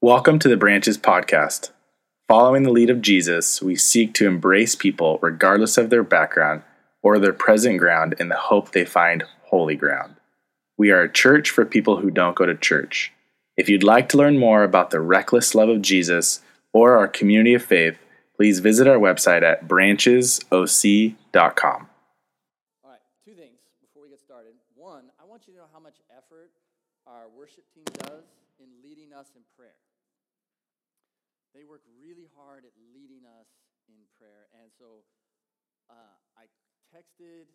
Welcome to the Branches Podcast. Following the lead of Jesus, we seek to embrace people regardless of their background or their present ground in the hope they find holy ground. We are a church for people who don't go to church. If you'd like to learn more about the reckless love of Jesus or our community of faith, please visit our website at branchesoc.com. All right, two things before we get started. One, I want you to know how much effort our worship team does in leading us in prayer. They work really hard at leading us in prayer. And so uh, I texted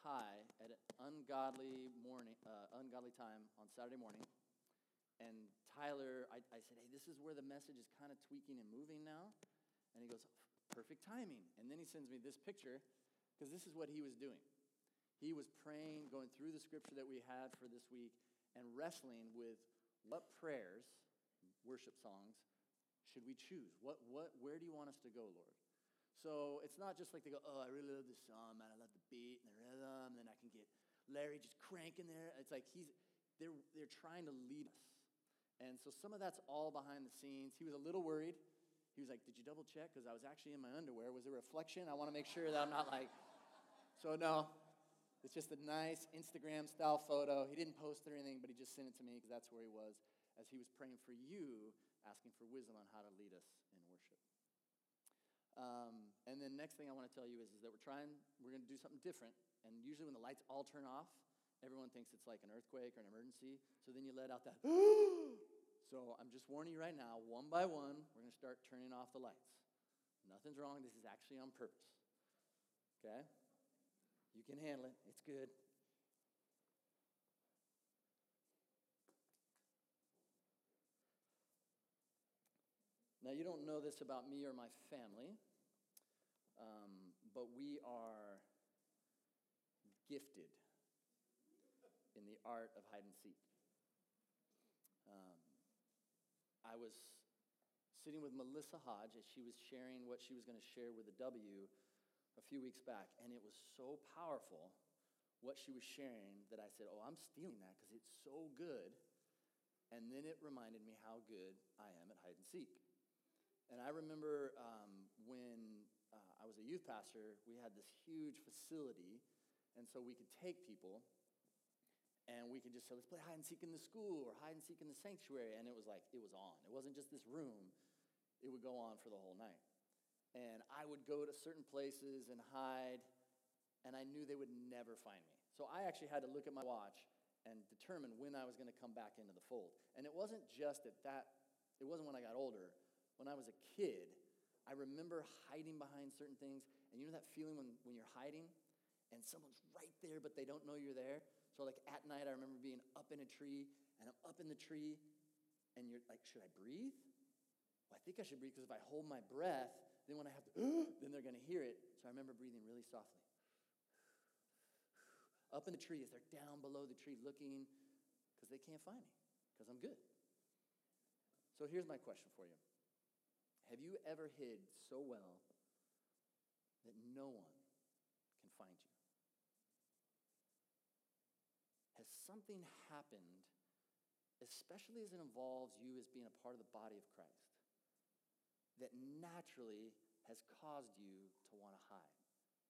Ty at an ungodly morning, uh, ungodly time on Saturday morning. And Tyler, I, I said, hey, this is where the message is kind of tweaking and moving now. And he goes, perfect timing. And then he sends me this picture because this is what he was doing. He was praying, going through the scripture that we had for this week, and wrestling with what prayers, worship songs, should we choose? What, what, where do you want us to go, Lord? So it's not just like they go, oh, I really love this song, man. I love the beat and the rhythm. And then I can get Larry just cranking there. It's like he's, they're, they're trying to lead us. And so some of that's all behind the scenes. He was a little worried. He was like, did you double check? Because I was actually in my underwear. Was there reflection? I want to make sure that I'm not like, so no. It's just a nice Instagram style photo. He didn't post it or anything, but he just sent it to me because that's where he was as he was praying for you asking for wisdom on how to lead us in worship. Um, and then next thing I want to tell you is, is that we're trying, we're going to do something different. And usually when the lights all turn off, everyone thinks it's like an earthquake or an emergency. So then you let out that. so I'm just warning you right now, one by one, we're going to start turning off the lights. Nothing's wrong. This is actually on purpose. Okay? You can handle it. It's good. Now, you don't know this about me or my family, um, but we are gifted in the art of hide and seek. Um, I was sitting with Melissa Hodge as she was sharing what she was going to share with the W a few weeks back, and it was so powerful what she was sharing that I said, Oh, I'm stealing that because it's so good. And then it reminded me how good I am at hide and seek. And I remember um, when uh, I was a youth pastor, we had this huge facility, and so we could take people and we could just say, let's play hide and seek in the school or hide and seek in the sanctuary. And it was like, it was on. It wasn't just this room, it would go on for the whole night. And I would go to certain places and hide, and I knew they would never find me. So I actually had to look at my watch and determine when I was going to come back into the fold. And it wasn't just at that, it wasn't when I got older when I was a kid, I remember hiding behind certain things. And you know that feeling when, when you're hiding and someone's right there, but they don't know you're there? So, like at night, I remember being up in a tree, and I'm up in the tree, and you're like, should I breathe? Well, I think I should breathe because if I hold my breath, then when I have to, then they're going to hear it. So I remember breathing really softly. Up in the tree as they're down below the tree looking because they can't find me because I'm good. So here's my question for you have you ever hid so well that no one can find you? Has something happened, especially as it involves you as being a part of the body of Christ, that naturally has caused you to want to hide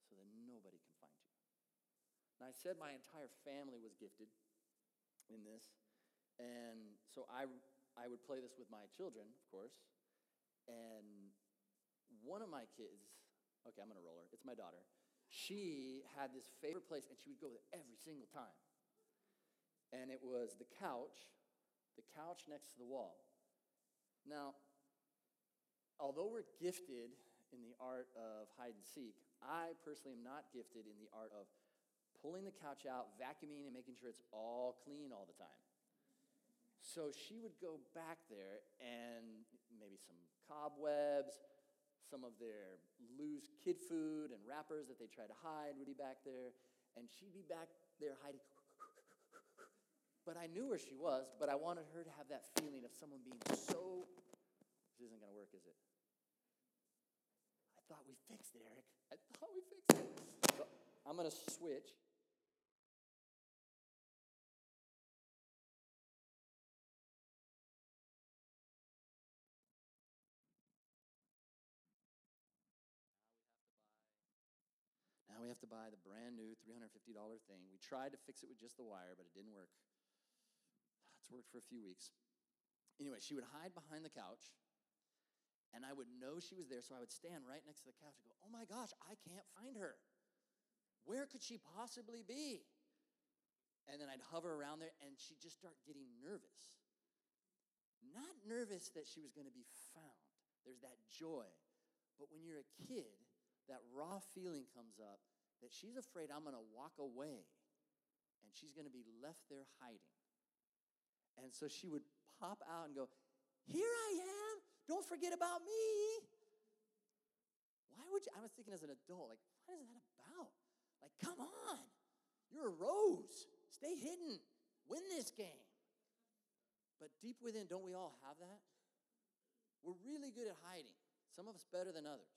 so that nobody can find you? Now, I said my entire family was gifted in this, and so I, I would play this with my children, of course, and one of my kids, okay, I'm to roll her. It's my daughter. She had this favorite place, and she would go there every single time. And it was the couch, the couch next to the wall. Now, although we're gifted in the art of hide and seek, I personally am not gifted in the art of pulling the couch out, vacuuming, and making sure it's all clean all the time. So she would go back there and maybe some cobwebs, some of their loose kid food and wrappers that they try to hide would be back there. And she'd be back there hiding. But I knew where she was, but I wanted her to have that feeling of someone being so. This isn't going to work, is it? I thought we fixed it, Eric. I thought we fixed it. So I'm going to switch. We have to buy the brand new $350 thing. We tried to fix it with just the wire, but it didn't work. It's worked for a few weeks. Anyway, she would hide behind the couch, and I would know she was there, so I would stand right next to the couch and go, Oh my gosh, I can't find her. Where could she possibly be? And then I'd hover around there, and she'd just start getting nervous. Not nervous that she was going to be found, there's that joy. But when you're a kid, that raw feeling comes up that she's afraid I'm going to walk away and she's going to be left there hiding. And so she would pop out and go, Here I am. Don't forget about me. Why would you? I was thinking as an adult, like, what is that about? Like, come on. You're a rose. Stay hidden. Win this game. But deep within, don't we all have that? We're really good at hiding, some of us better than others.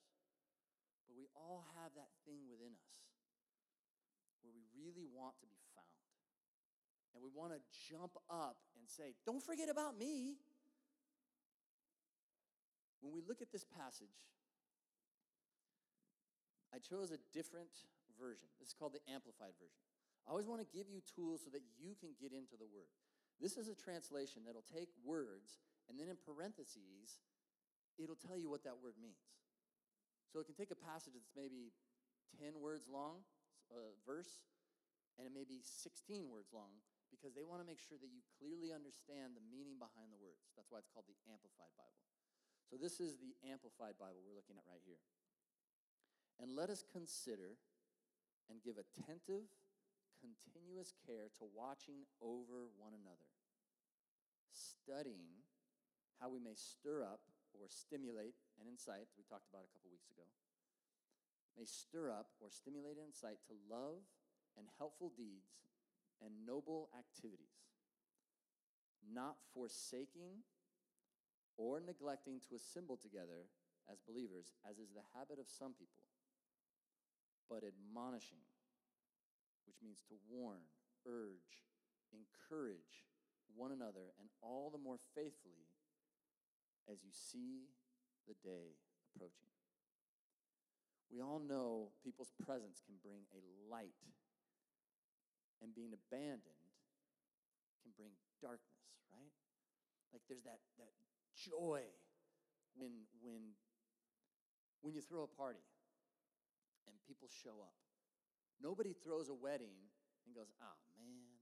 But we all have that thing within us really want to be found. And we want to jump up and say, Don't forget about me. When we look at this passage, I chose a different version. This is called the Amplified Version. I always want to give you tools so that you can get into the Word. This is a translation that'll take words and then in parentheses, it'll tell you what that word means. So it can take a passage that's maybe 10 words long, a verse, and it may be 16 words long because they want to make sure that you clearly understand the meaning behind the words. That's why it's called the Amplified Bible. So this is the Amplified Bible we're looking at right here. And let us consider and give attentive, continuous care to watching over one another, studying how we may stir up or stimulate an incite we talked about a couple weeks ago, may stir up or stimulate an incite to love and helpful deeds and noble activities, not forsaking or neglecting to assemble together as believers, as is the habit of some people, but admonishing, which means to warn, urge, encourage one another, and all the more faithfully as you see the day approaching. We all know people's presence can bring a light, and being abandoned can bring darkness, right? Like there's that, that joy when, when, when you throw a party and people show up. Nobody throws a wedding and goes, oh man,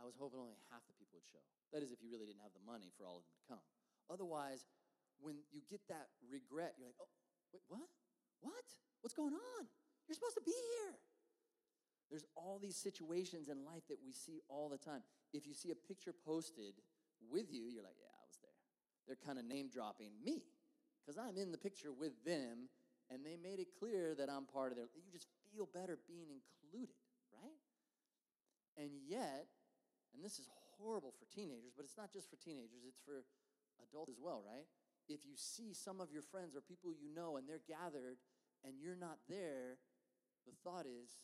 I was hoping only half the people would show. That is, if you really didn't have the money for all of them to come. Otherwise, when you get that regret, you're like, oh, wait, what? What? What's going on? You're supposed to be here. There's all these situations in life that we see all the time. If you see a picture posted with you, you're like, yeah, I was there. They're kind of name dropping me because I'm in the picture with them and they made it clear that I'm part of their. You just feel better being included, right? And yet, and this is horrible for teenagers, but it's not just for teenagers, it's for adults as well, right? If you see some of your friends or people you know and they're gathered and you're not there, the thought is,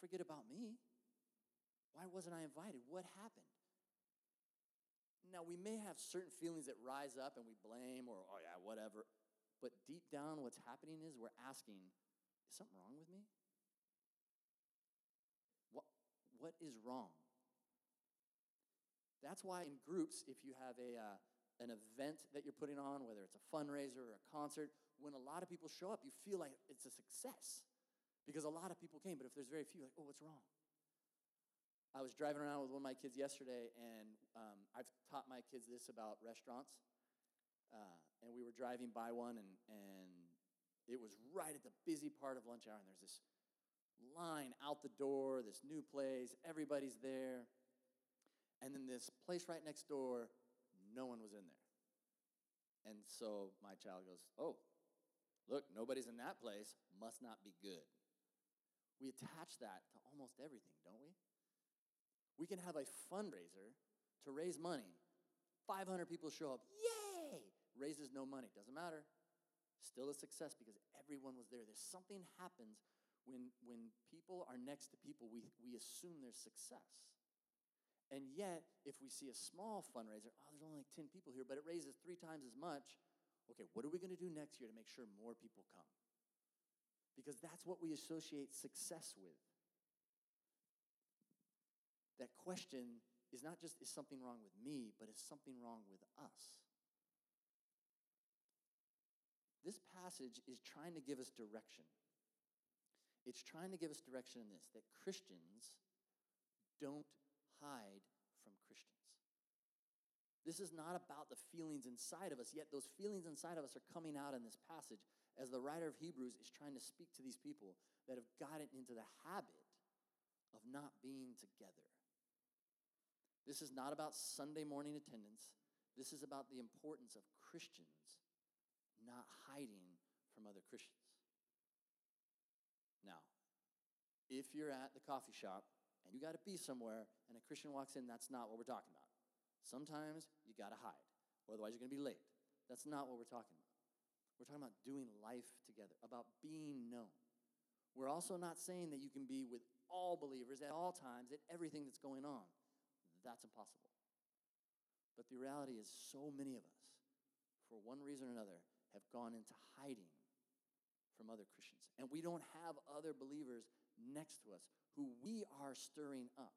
forget about me. Why wasn't I invited? What happened? Now, we may have certain feelings that rise up and we blame or, oh, yeah, whatever. But deep down, what's happening is we're asking, is something wrong with me? What, what is wrong? That's why in groups, if you have a, uh, an event that you're putting on, whether it's a fundraiser or a concert, when a lot of people show up, you feel like it's a success because a lot of people came. But if there's very few, like, oh, what's wrong? I was driving around with one of my kids yesterday, and um, I've taught my kids this about restaurants. Uh, and we were driving by one, and, and it was right at the busy part of lunch hour, and there's this line out the door, this new place, everybody's there. And then this place right next door, no one was in there. And so my child goes, Oh, look, nobody's in that place, must not be good. We attach that to almost everything, don't we? We can have a fundraiser to raise money. 500 people show up, yay! Raises no money, doesn't matter. Still a success because everyone was there. There's something happens when, when people are next to people, we, we assume there's success. And yet, if we see a small fundraiser, oh, there's only like 10 people here, but it raises three times as much. Okay, what are we going to do next year to make sure more people come? Because that's what we associate success with. That question is not just is something wrong with me, but is something wrong with us. This passage is trying to give us direction. It's trying to give us direction in this that Christians don't hide from Christians. This is not about the feelings inside of us, yet those feelings inside of us are coming out in this passage as the writer of Hebrews is trying to speak to these people that have gotten into the habit of not being together. This is not about Sunday morning attendance. This is about the importance of Christians not hiding from other Christians. Now, if you're at the coffee shop and you got to be somewhere and a Christian walks in, that's not what we're talking about. Sometimes you got to hide, otherwise you're going to be late. That's not what we're talking about. We're talking about doing life together, about being known. We're also not saying that you can be with all believers at all times at everything that's going on. That's impossible. But the reality is, so many of us, for one reason or another, have gone into hiding from other Christians. And we don't have other believers next to us who we are stirring up.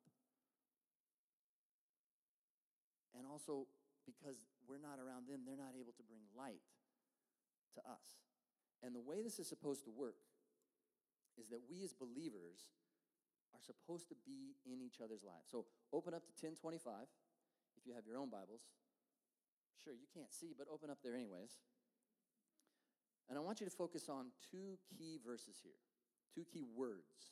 And also, because we're not around them, they're not able to bring light to us. And the way this is supposed to work is that we as believers are supposed to be in each other's lives. So open up to 1025 if you have your own Bibles. Sure, you can't see, but open up there anyways. And I want you to focus on two key verses here, two key words.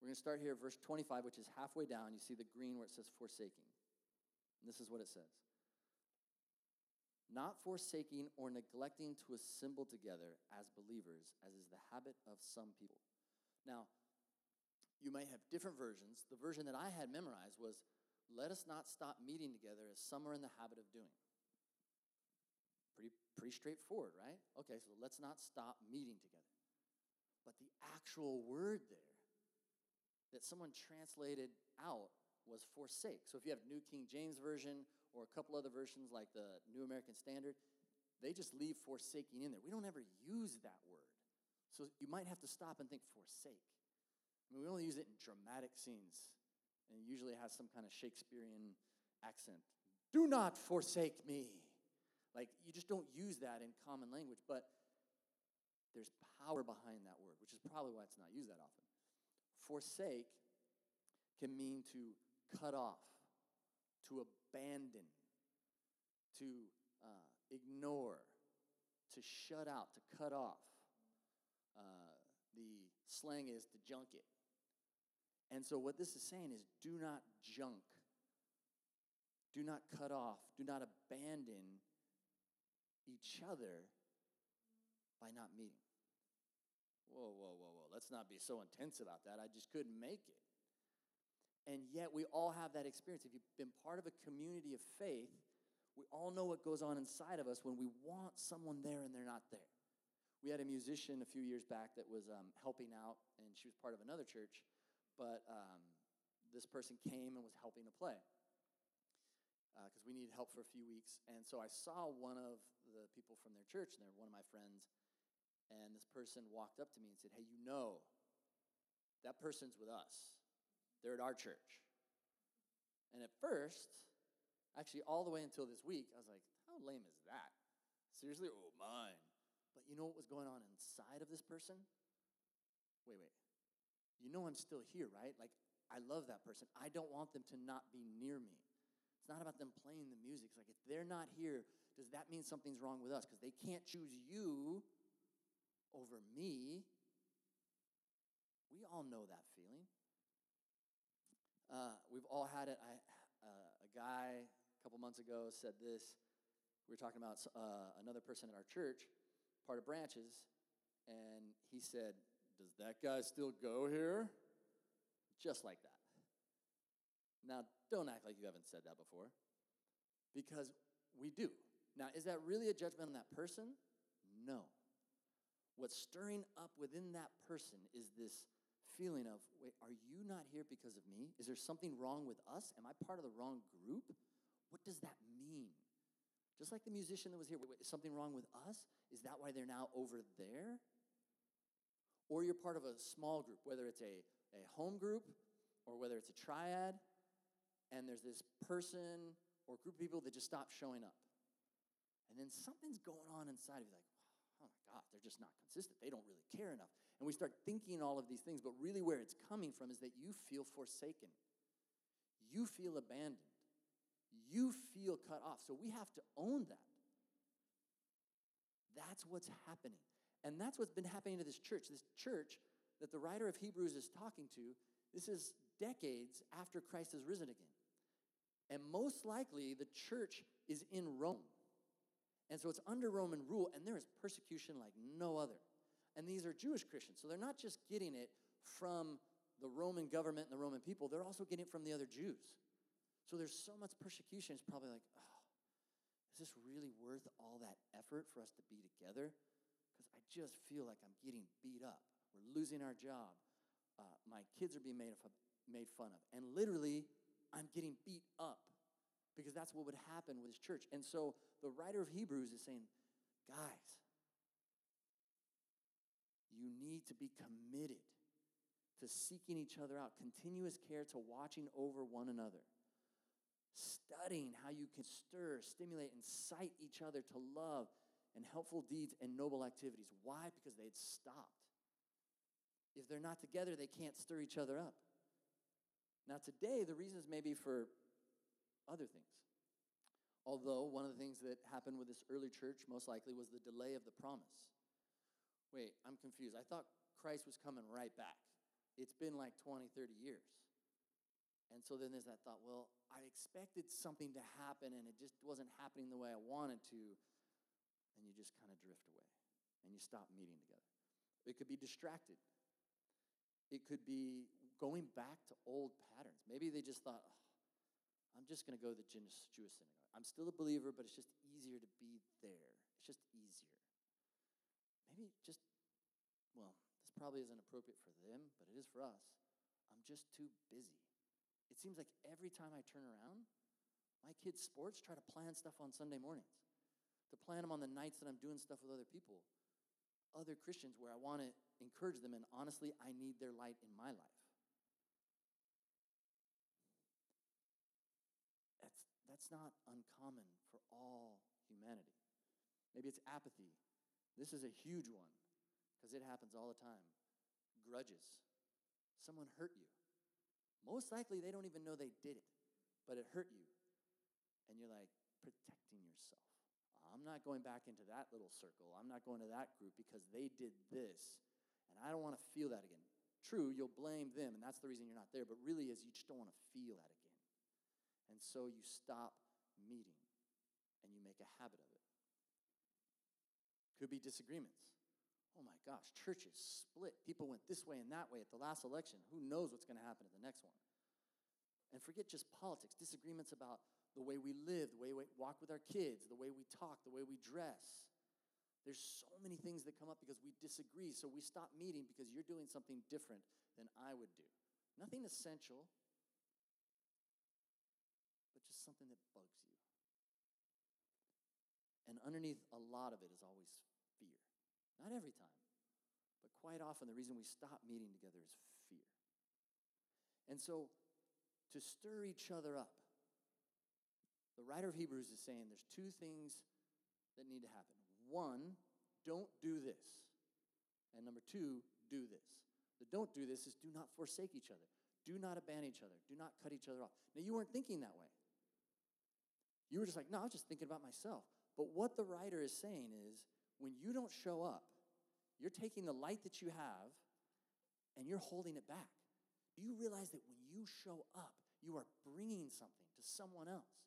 We're going to start here, verse 25, which is halfway down. You see the green where it says forsaking. And this is what it says Not forsaking or neglecting to assemble together as believers, as is the habit of some people. Now, you might have different versions. The version that I had memorized was let us not stop meeting together as some are in the habit of doing. Pretty, pretty straightforward, right? Okay, so let's not stop meeting together. But the actual word there that someone translated out was forsake. So if you have New King James Version or a couple other versions like the New American Standard, they just leave forsaking in there. We don't ever use that word. So you might have to stop and think forsake. I mean, we only use it in dramatic scenes, and it usually has some kind of Shakespearean accent. Do not forsake me. Like, you just don't use that in common language, but there's power behind that word, which is probably why it's not used that often. Forsake can mean to cut off, to abandon, to uh, ignore, to shut out, to cut off. Uh, the slang is to junk it. And so, what this is saying is do not junk, do not cut off, do not abandon each other by not meeting. Whoa, whoa, whoa, whoa. Let's not be so intense about that. I just couldn't make it. And yet, we all have that experience. If you've been part of a community of faith, we all know what goes on inside of us when we want someone there and they're not there. We had a musician a few years back that was um, helping out, and she was part of another church, but um, this person came and was helping to play because uh, we needed help for a few weeks. And so I saw one of the people from their church, and they're one of my friends, and this person walked up to me and said, Hey, you know, that person's with us. They're at our church. And at first, actually, all the way until this week, I was like, How lame is that? Seriously? Oh, mine. But you know what was going on inside of this person? Wait, wait. You know I'm still here, right? Like, I love that person. I don't want them to not be near me. It's not about them playing the music. It's like, if they're not here, does that mean something's wrong with us? Because they can't choose you over me. We all know that. Uh, we've all had it. I, uh, a guy a couple months ago said this. We were talking about uh, another person at our church, part of Branches, and he said, Does that guy still go here? Just like that. Now, don't act like you haven't said that before, because we do. Now, is that really a judgment on that person? No. What's stirring up within that person is this feeling of, wait, are you not here because of me? Is there something wrong with us? Am I part of the wrong group? What does that mean? Just like the musician that was here, wait, is something wrong with us? Is that why they're now over there? or you're part of a small group, whether it's a, a home group or whether it's a triad, and there's this person or group of people that just stop showing up. And then something's going on inside of you, like, oh my God, they're just not consistent. They don't really care enough. And we start thinking all of these things, but really where it's coming from is that you feel forsaken. You feel abandoned. You feel cut off. So we have to own that. That's what's happening. And that's what's been happening to this church. This church that the writer of Hebrews is talking to, this is decades after Christ has risen again. And most likely, the church is in Rome. And so it's under Roman rule, and there is persecution like no other. And these are Jewish Christians. So they're not just getting it from the Roman government and the Roman people, they're also getting it from the other Jews. So there's so much persecution. It's probably like, oh, is this really worth all that effort for us to be together? Because I just feel like I'm getting beat up. We're losing our job. Uh, my kids are being made, of, made fun of. And literally, I'm getting beat up because that's what would happen with his church. And so the writer of Hebrews is saying, guys, you need to be committed to seeking each other out, continuous care to watching over one another, studying how you can stir, stimulate, incite each other to love and helpful deeds and noble activities. Why? Because they had stopped. If they're not together, they can't stir each other up. Now, today, the reasons may be for other things. Although, one of the things that happened with this early church, most likely, was the delay of the promise. Wait, I'm confused. I thought Christ was coming right back. It's been like 20, 30 years. And so then there's that thought, well, I expected something to happen and it just wasn't happening the way I wanted to. And you just kind of drift away and you stop meeting together. It could be distracted. It could be going back to old patterns. Maybe they just thought, oh, I'm just going to go to the Jewish synagogue. I'm still a believer, but it's just easier to be there. It's just easier. Maybe just, well, this probably isn't appropriate for them, but it is for us. I'm just too busy. It seems like every time I turn around, my kids' sports try to plan stuff on Sunday mornings, to plan them on the nights that I'm doing stuff with other people, other Christians where I want to encourage them, and honestly, I need their light in my life. That's, that's not uncommon for all humanity. Maybe it's apathy. This is a huge one because it happens all the time. Grudges. Someone hurt you. Most likely, they don't even know they did it, but it hurt you. And you're like protecting yourself. I'm not going back into that little circle. I'm not going to that group because they did this. And I don't want to feel that again. True, you'll blame them, and that's the reason you're not there, but really is you just don't want to feel that again. And so you stop meeting and you make a habit of it. Could be disagreements. Oh my gosh, churches split. People went this way and that way at the last election. Who knows what's going to happen at the next one? And forget just politics, disagreements about the way we live, the way we walk with our kids, the way we talk, the way we dress. There's so many things that come up because we disagree. So we stop meeting because you're doing something different than I would do. Nothing essential, but just something that bugs you. And underneath a lot of it is always not every time, but quite often the reason we stop meeting together is fear. And so, to stir each other up, the writer of Hebrews is saying there's two things that need to happen. One, don't do this. And number two, do this. The don't do this is do not forsake each other. Do not abandon each other. Do not cut each other off. Now, you weren't thinking that way. You were just like, no, I was just thinking about myself. But what the writer is saying is when you don't show up, you're taking the light that you have and you're holding it back. Do you realize that when you show up, you are bringing something to someone else?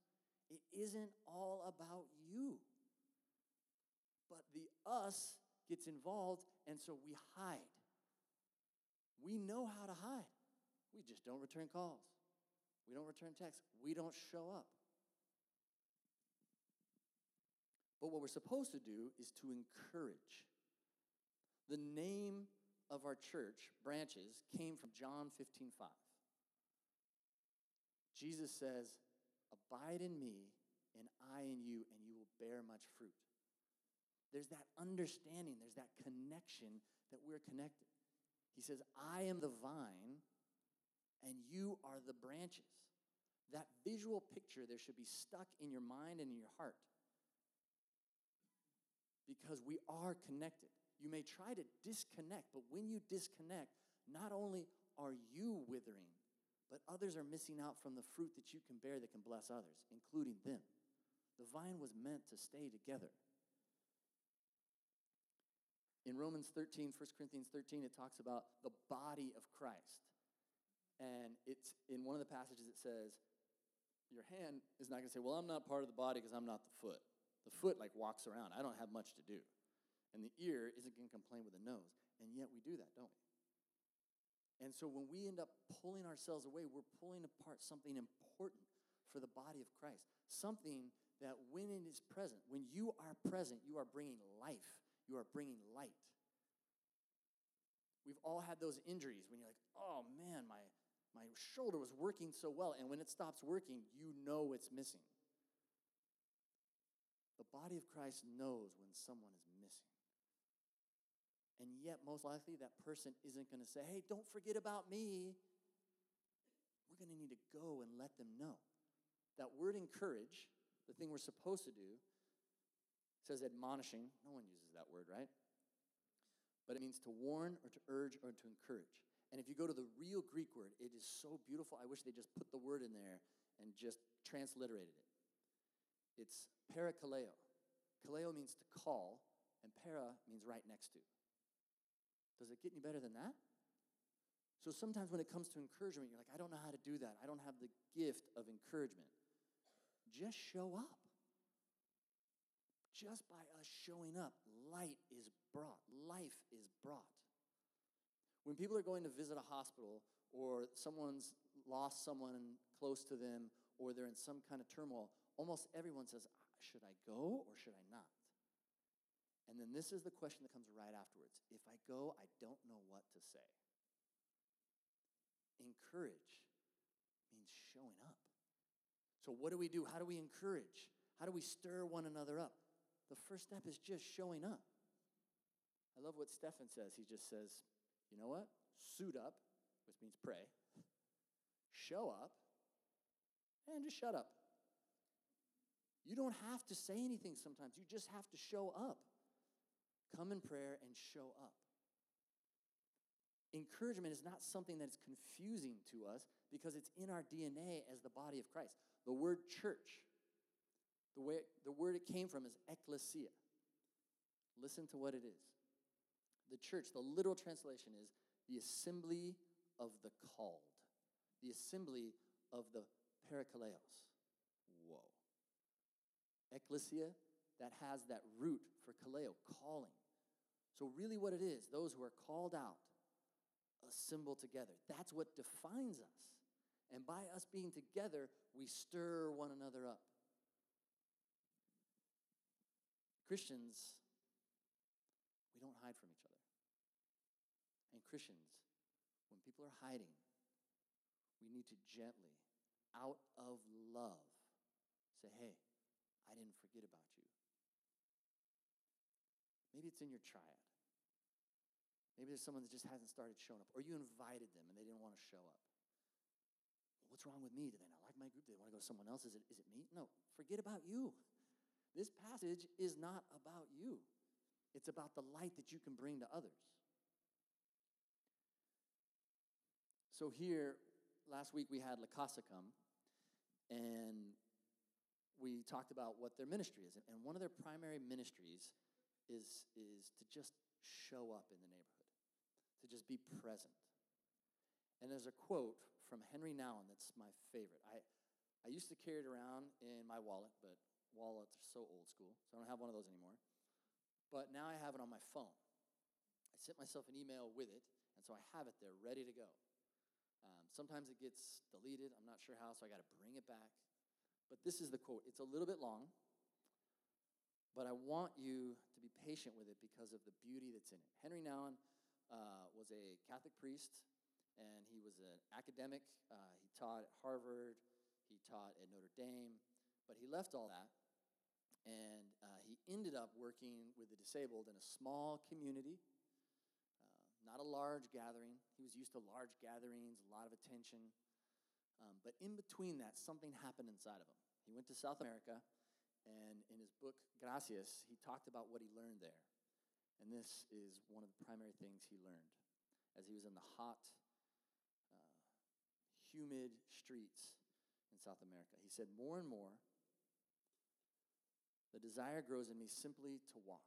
It isn't all about you. But the us gets involved, and so we hide. We know how to hide. We just don't return calls. We don't return texts. We don't show up. But what we're supposed to do is to encourage. The name of our church, Branches, came from John 15 5. Jesus says, Abide in me, and I in you, and you will bear much fruit. There's that understanding, there's that connection that we're connected. He says, I am the vine and you are the branches. That visual picture there should be stuck in your mind and in your heart because we are connected. You may try to disconnect, but when you disconnect, not only are you withering, but others are missing out from the fruit that you can bear that can bless others, including them. The vine was meant to stay together. In Romans 13, 1 Corinthians 13, it talks about the body of Christ. And it's in one of the passages it says, your hand is not going to say, Well, I'm not part of the body because I'm not the foot. The foot like walks around. I don't have much to do. And the ear isn't going to complain with the nose. And yet we do that, don't we? And so when we end up pulling ourselves away, we're pulling apart something important for the body of Christ. Something that when it is present, when you are present, you are bringing life, you are bringing light. We've all had those injuries when you're like, oh man, my, my shoulder was working so well. And when it stops working, you know it's missing. The body of Christ knows when someone is. And yet, most likely, that person isn't going to say, hey, don't forget about me. We're going to need to go and let them know. That word encourage, the thing we're supposed to do, says admonishing. No one uses that word, right? But it means to warn or to urge or to encourage. And if you go to the real Greek word, it is so beautiful. I wish they just put the word in there and just transliterated it. It's parakaleo. Kaleo means to call, and para means right next to. Does it get any better than that? So sometimes when it comes to encouragement, you're like, I don't know how to do that. I don't have the gift of encouragement. Just show up. Just by us showing up, light is brought, life is brought. When people are going to visit a hospital or someone's lost someone close to them or they're in some kind of turmoil, almost everyone says, ah, Should I go or should I not? And then this is the question that comes right afterwards If I go, I don't know what to say. Encourage means showing up. So, what do we do? How do we encourage? How do we stir one another up? The first step is just showing up. I love what Stefan says. He just says, you know what? Suit up, which means pray, show up, and just shut up. You don't have to say anything sometimes, you just have to show up. Come in prayer and show up. Encouragement is not something that is confusing to us because it's in our DNA as the body of Christ. The word church, the, way, the word it came from is ecclesia. Listen to what it is the church, the literal translation is the assembly of the called, the assembly of the parakaleos. Whoa. Ecclesia, that has that root for kaleo, calling. So, really, what it is, those who are called out, assemble together. That's what defines us. And by us being together, we stir one another up. Christians, we don't hide from each other. And Christians, when people are hiding, we need to gently, out of love, say, hey, I didn't forget about you. Maybe it's in your triad. Maybe there's someone that just hasn't started showing up, or you invited them and they didn't want to show up. Well, what's wrong with me? Do they not like my group? Do they want to go to someone else? Is it, is it me? No, forget about you. This passage is not about you, it's about the light that you can bring to others. So here, last week we had La Casa come, and we talked about what their ministry is. And one of their primary ministries is, is to just show up in the neighborhood, to just be present. And there's a quote from Henry Nouwen that's my favorite. I, I used to carry it around in my wallet, but wallets are so old school, so I don't have one of those anymore. But now I have it on my phone. I sent myself an email with it, and so I have it there ready to go. Um, sometimes it gets deleted. I'm not sure how, so I got to bring it back. But this is the quote. It's a little bit long, but I want you to be patient with it because of the beauty that's in it. Henry Nouwen uh, was a Catholic priest, and he was an academic. Uh, he taught at Harvard, he taught at Notre Dame, but he left all that, and uh, he ended up working with the disabled in a small community, uh, not a large gathering. He was used to large gatherings, a lot of attention. Um, but in between that, something happened inside of him. He went to South America, and in his book, Gracias, he talked about what he learned there. And this is one of the primary things he learned as he was in the hot, uh, humid streets in South America. He said, More and more, the desire grows in me simply to walk,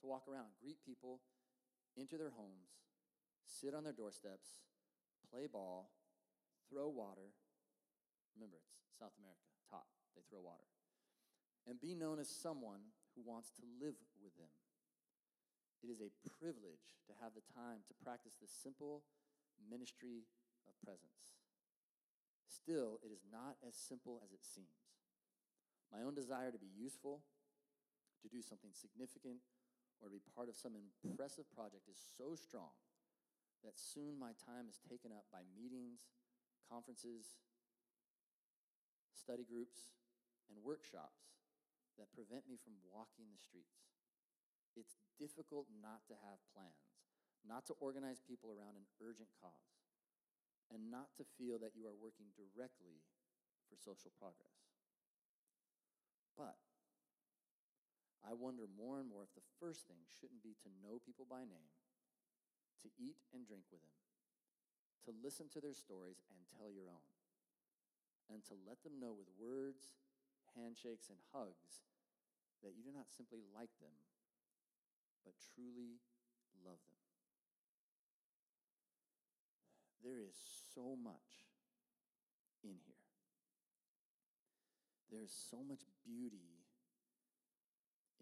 to walk around, greet people, enter their homes, sit on their doorsteps, play ball, throw water. Remember, it's South America, top, they throw water. And be known as someone who wants to live with them. It is a privilege to have the time to practice the simple ministry of presence. Still, it is not as simple as it seems. My own desire to be useful, to do something significant, or to be part of some impressive project is so strong that soon my time is taken up by meetings, conferences, study groups, and workshops that prevent me from walking the streets. It's difficult not to have plans, not to organize people around an urgent cause, and not to feel that you are working directly for social progress. But I wonder more and more if the first thing shouldn't be to know people by name, to eat and drink with them, to listen to their stories and tell your own, and to let them know with words, handshakes, and hugs that you do not simply like them, but truly love them. There is so much in here. There's so much beauty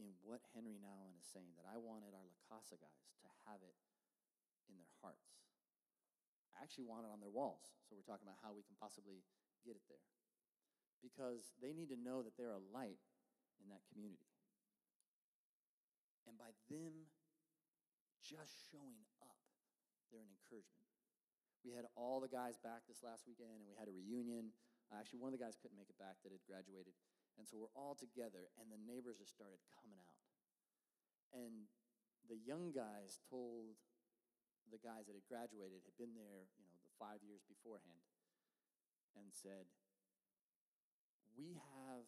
in what Henry Nouwen is saying that I wanted our La Casa guys to have it in their hearts. I actually want it on their walls. So we're talking about how we can possibly get it there. Because they need to know that they're a light in that community. And by them just showing up, they're an encouragement. We had all the guys back this last weekend, and we had a reunion. Uh, actually, one of the guys couldn't make it back that had graduated. And so we're all together, and the neighbors just started coming out. And the young guys told the guys that had graduated, had been there, you know, the five years beforehand, and said, We have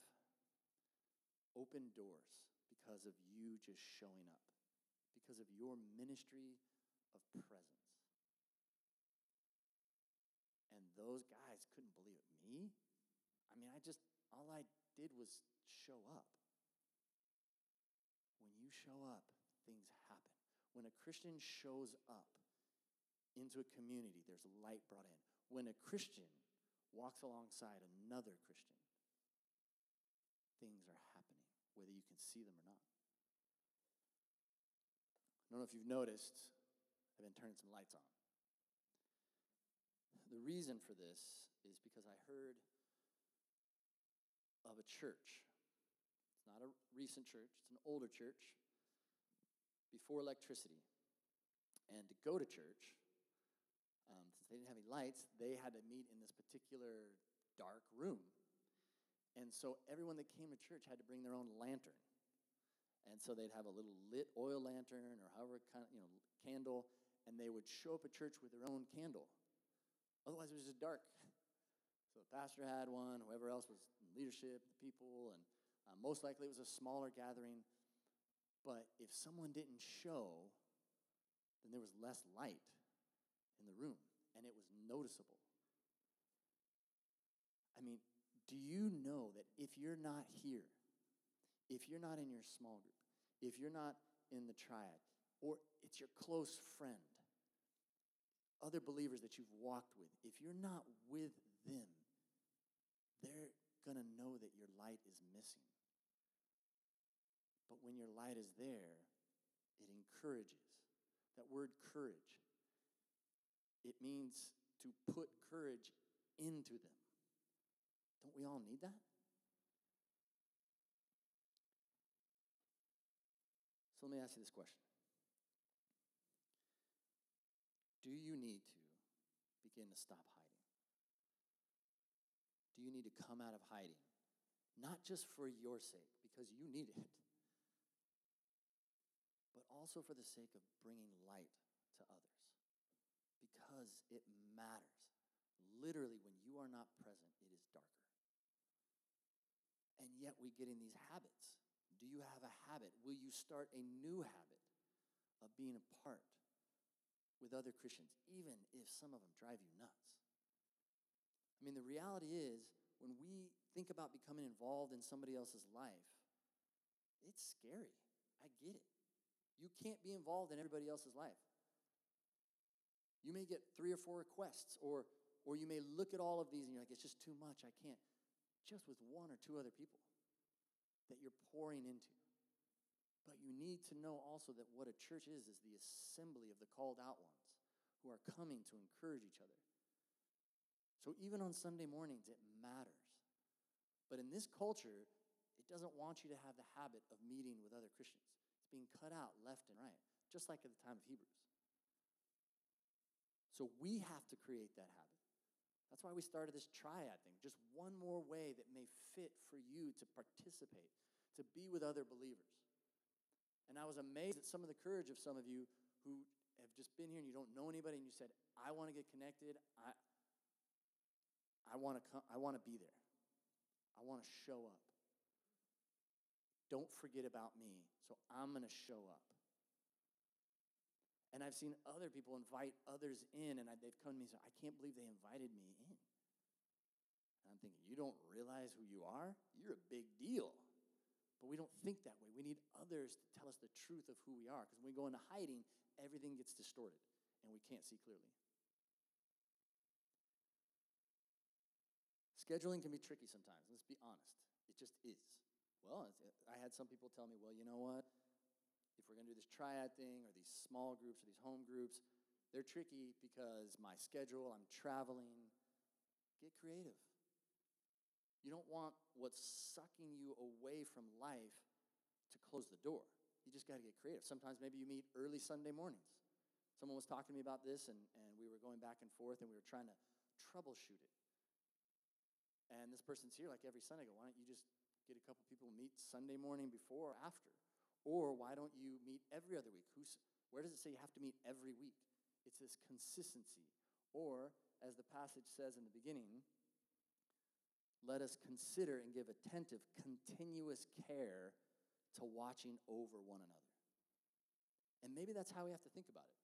open doors because of you just showing up, because of your ministry of presence. And those guys couldn't believe it. Me? I mean, I just, all I did was show up. When you show up, things happen. When a Christian shows up into a community, there's light brought in. When a Christian walks alongside another Christian, things are can see them or not. I don't know if you've noticed, I've been turning some lights on. The reason for this is because I heard of a church. It's not a recent church, it's an older church before electricity. And to go to church, um, since they didn't have any lights, they had to meet in this particular dark room. And so everyone that came to church had to bring their own lantern. And so they'd have a little lit oil lantern or however kind of, you know, candle, and they would show up at church with their own candle. Otherwise, it was just dark. So the pastor had one, whoever else was in leadership, the people, and uh, most likely it was a smaller gathering. But if someone didn't show, then there was less light in the room, and it was noticeable. I mean, do you know that if you're not here, if you're not in your small group, if you're not in the triad, or it's your close friend, other believers that you've walked with, if you're not with them, they're going to know that your light is missing. But when your light is there, it encourages. That word courage, it means to put courage into them. Don't we all need that? So let me ask you this question Do you need to begin to stop hiding? Do you need to come out of hiding? Not just for your sake, because you need it, but also for the sake of bringing light to others. because it matters. Literally, when you are not present, it is darker. And yet we get in these habits. Do you have a habit? Will you start a new habit of being apart with other Christians, even if some of them drive you nuts? I mean, the reality is, when we think about becoming involved in somebody else's life, it's scary. I get it. You can't be involved in everybody else's life. You may get three or four requests, or, or you may look at all of these and you're like, it's just too much. I can't. Just with one or two other people that you're pouring into. But you need to know also that what a church is, is the assembly of the called out ones who are coming to encourage each other. So even on Sunday mornings, it matters. But in this culture, it doesn't want you to have the habit of meeting with other Christians. It's being cut out left and right, just like at the time of Hebrews. So we have to create that habit. That's why we started this triad thing. Just one more way that may fit for you to participate, to be with other believers. And I was amazed at some of the courage of some of you who have just been here and you don't know anybody and you said, I want to get connected. I, I want to come, I want to be there. I want to show up. Don't forget about me. So I'm going to show up. And I've seen other people invite others in, and they've come to me and said, I can't believe they invited me you don't realize who you are? You're a big deal. But we don't think that way. We need others to tell us the truth of who we are. Because when we go into hiding, everything gets distorted, and we can't see clearly. Scheduling can be tricky sometimes. Let's be honest. It just is. Well, I had some people tell me, well, you know what? if we're going to do this triad thing or these small groups or these home groups, they're tricky because my schedule, I'm traveling. Get creative. You don't want what's sucking you away from life to close the door. You just got to get creative. Sometimes maybe you meet early Sunday mornings. Someone was talking to me about this, and, and we were going back and forth, and we were trying to troubleshoot it. And this person's here like every Sunday. I go, why don't you just get a couple people meet Sunday morning before or after? Or why don't you meet every other week? Who's, where does it say you have to meet every week? It's this consistency. Or, as the passage says in the beginning, let us consider and give attentive, continuous care to watching over one another. And maybe that's how we have to think about it.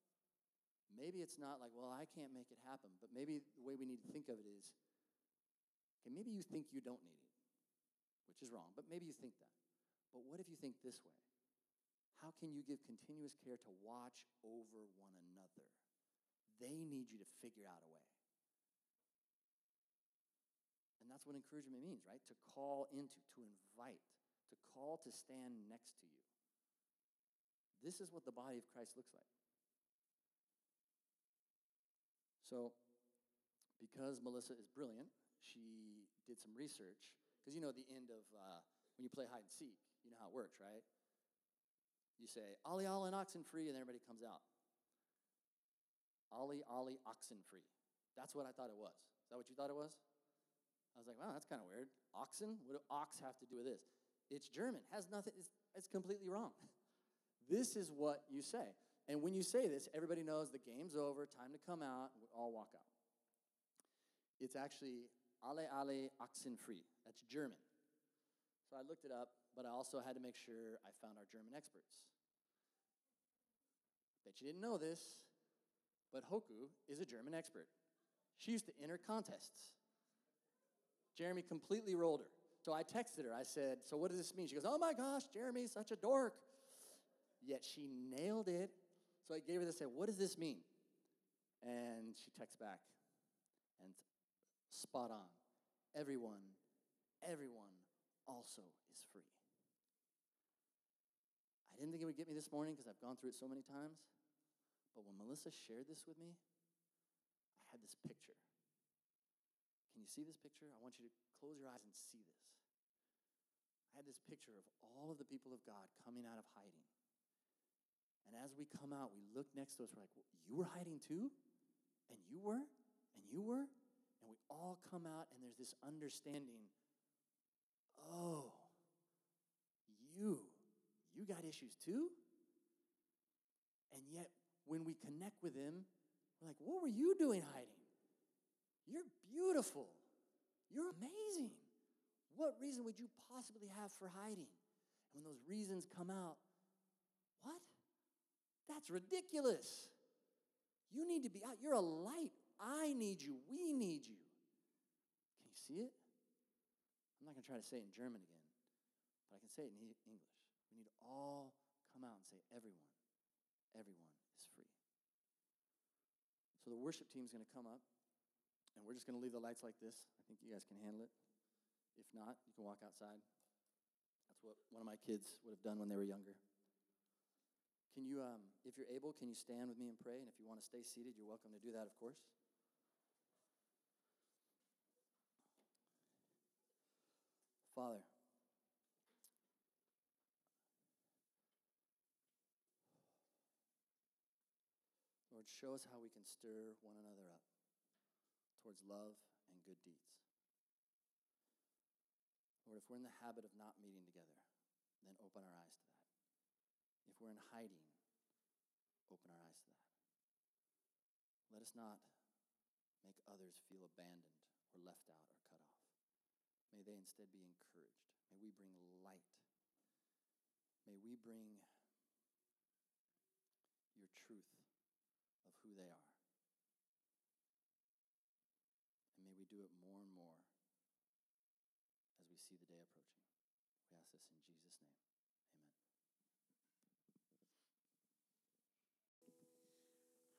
Maybe it's not like, well, I can't make it happen, but maybe the way we need to think of it is okay, maybe you think you don't need it, which is wrong, but maybe you think that. But what if you think this way? How can you give continuous care to watch over one another? They need you to figure out a way. And that's what encouragement means, right? To call into, to invite, to call to stand next to you. This is what the body of Christ looks like. So, because Melissa is brilliant, she did some research. Because you know, the end of uh, when you play hide and seek, you know how it works, right? You say, Ollie, Ollie, oxen free, and everybody comes out. Ollie, Ollie, oxen free. That's what I thought it was. Is that what you thought it was? I was like, wow, that's kind of weird. Oxen? What do ox have to do with this? It's German. Has nothing, it's, it's completely wrong. This is what you say. And when you say this, everybody knows the game's over, time to come out, we all walk out. It's actually alle alle auch sind frei. That's German. So I looked it up but I also had to make sure I found our German experts. Bet you didn't know this, but Hoku is a German expert. She used to enter contests. Jeremy completely rolled her. So I texted her. I said, So what does this mean? She goes, Oh my gosh, Jeremy's such a dork. Yet she nailed it. So I gave her this, I said, What does this mean? And she texts back, and spot on. Everyone, everyone also is free I didn't think it would get me this morning because I've gone through it so many times. But when Melissa shared this with me, I had this picture. Can you see this picture? I want you to close your eyes and see this. I had this picture of all of the people of God coming out of hiding. And as we come out, we look next to us, we're like, well, You were hiding too? And you were? And you were? And we all come out, and there's this understanding oh, you you got issues too. And yet, when we connect with Him, We're like, what were you doing hiding? You're beautiful. You're amazing. What reason would you possibly have for hiding? And when those reasons come out, what? That's ridiculous. You need to be out. You're a light. I need you. We need you. Can you see it? I'm not going to try to say it in German again, but I can say it in English. We need to all come out and say, everyone, everyone is free. So the worship team is going to come up, and we're just going to leave the lights like this. I think you guys can handle it. If not, you can walk outside. That's what one of my kids would have done when they were younger. Can you, um, if you're able, can you stand with me and pray? And if you want to stay seated, you're welcome to do that, of course. Father, Lord, show us how we can stir one another up towards love and good deeds. Lord, if we're in the habit of not meeting together, then open our eyes to that. If we're in hiding, open our eyes to that. Let us not make others feel abandoned or left out or cut off. May they instead be encouraged. May we bring light. May we bring your truth of who they are. And may we do it more and more as we see the day approaching. We ask this in Jesus' name.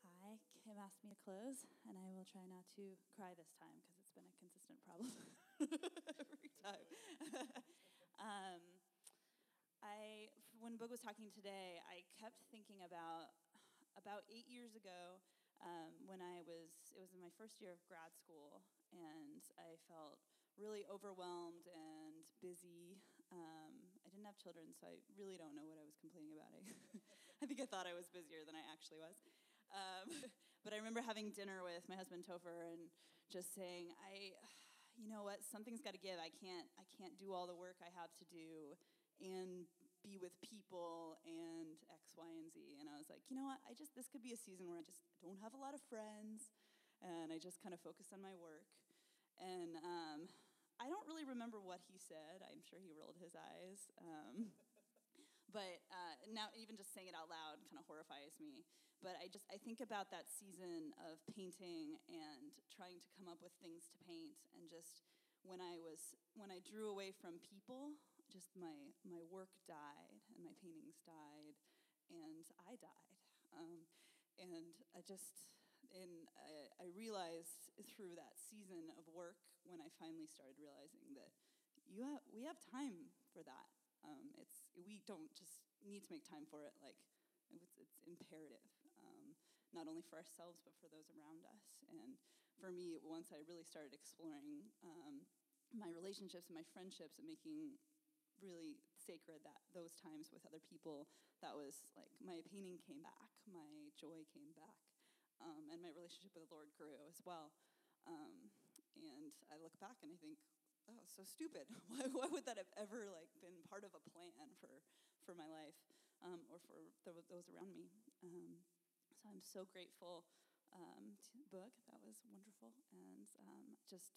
Amen. Hi, Kim asked me to close, and I will try not to cry this time because it's been a consistent problem every time. um, I, when Boog was talking today, I kept thinking about about eight years ago um, when I was, it was in my first year of grad school, and I felt really overwhelmed and busy. Um, I didn't have children, so I really don't know what I was complaining about. I, I think I thought I was busier than I actually was. Um, but I remember having dinner with my husband Topher and just saying, I, you know what, something's got to give. I can't, I can't do all the work I have to do and be with people and X, Y, and Z. And I was like, you know what, I just, this could be a season where I just don't have a lot of friends and I just kind of focus on my work. And um, I don't really remember what he said. I'm sure he rolled his eyes. Um, but uh, now even just saying it out loud kind of horrifies me but i just i think about that season of painting and trying to come up with things to paint and just when i was when i drew away from people just my my work died and my paintings died and i died um, and i just and I, I realized through that season of work when i finally started realizing that you have, we have time for that um, it's we don't just need to make time for it. Like it's, it's imperative, um, not only for ourselves but for those around us. And for me, once I really started exploring um, my relationships and my friendships and making really sacred that those times with other people, that was like my painting came back, my joy came back, um, and my relationship with the Lord grew as well. Um, and I look back and I think, oh, so stupid. why, why would that have ever like been part of a plan for, for my life um, or for those around me? Um, so I'm so grateful um, to Boog. That was wonderful. And um, just,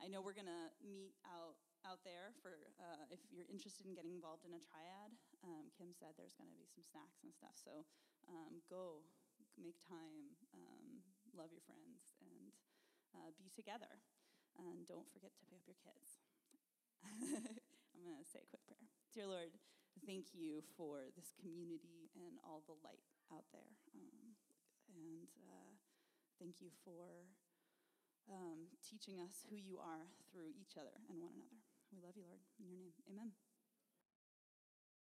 I know we're going to meet out out there for uh, if you're interested in getting involved in a triad. Um, Kim said there's going to be some snacks and stuff. So um, go, make time, love your friends, uh, be together. And don't forget to pick up your kids. I'm going to say a quick prayer. Dear Lord, thank you for this community and all the light out there. Um, and uh, thank you for um, teaching us who you are through each other and one another. We love you, Lord. In your name, amen.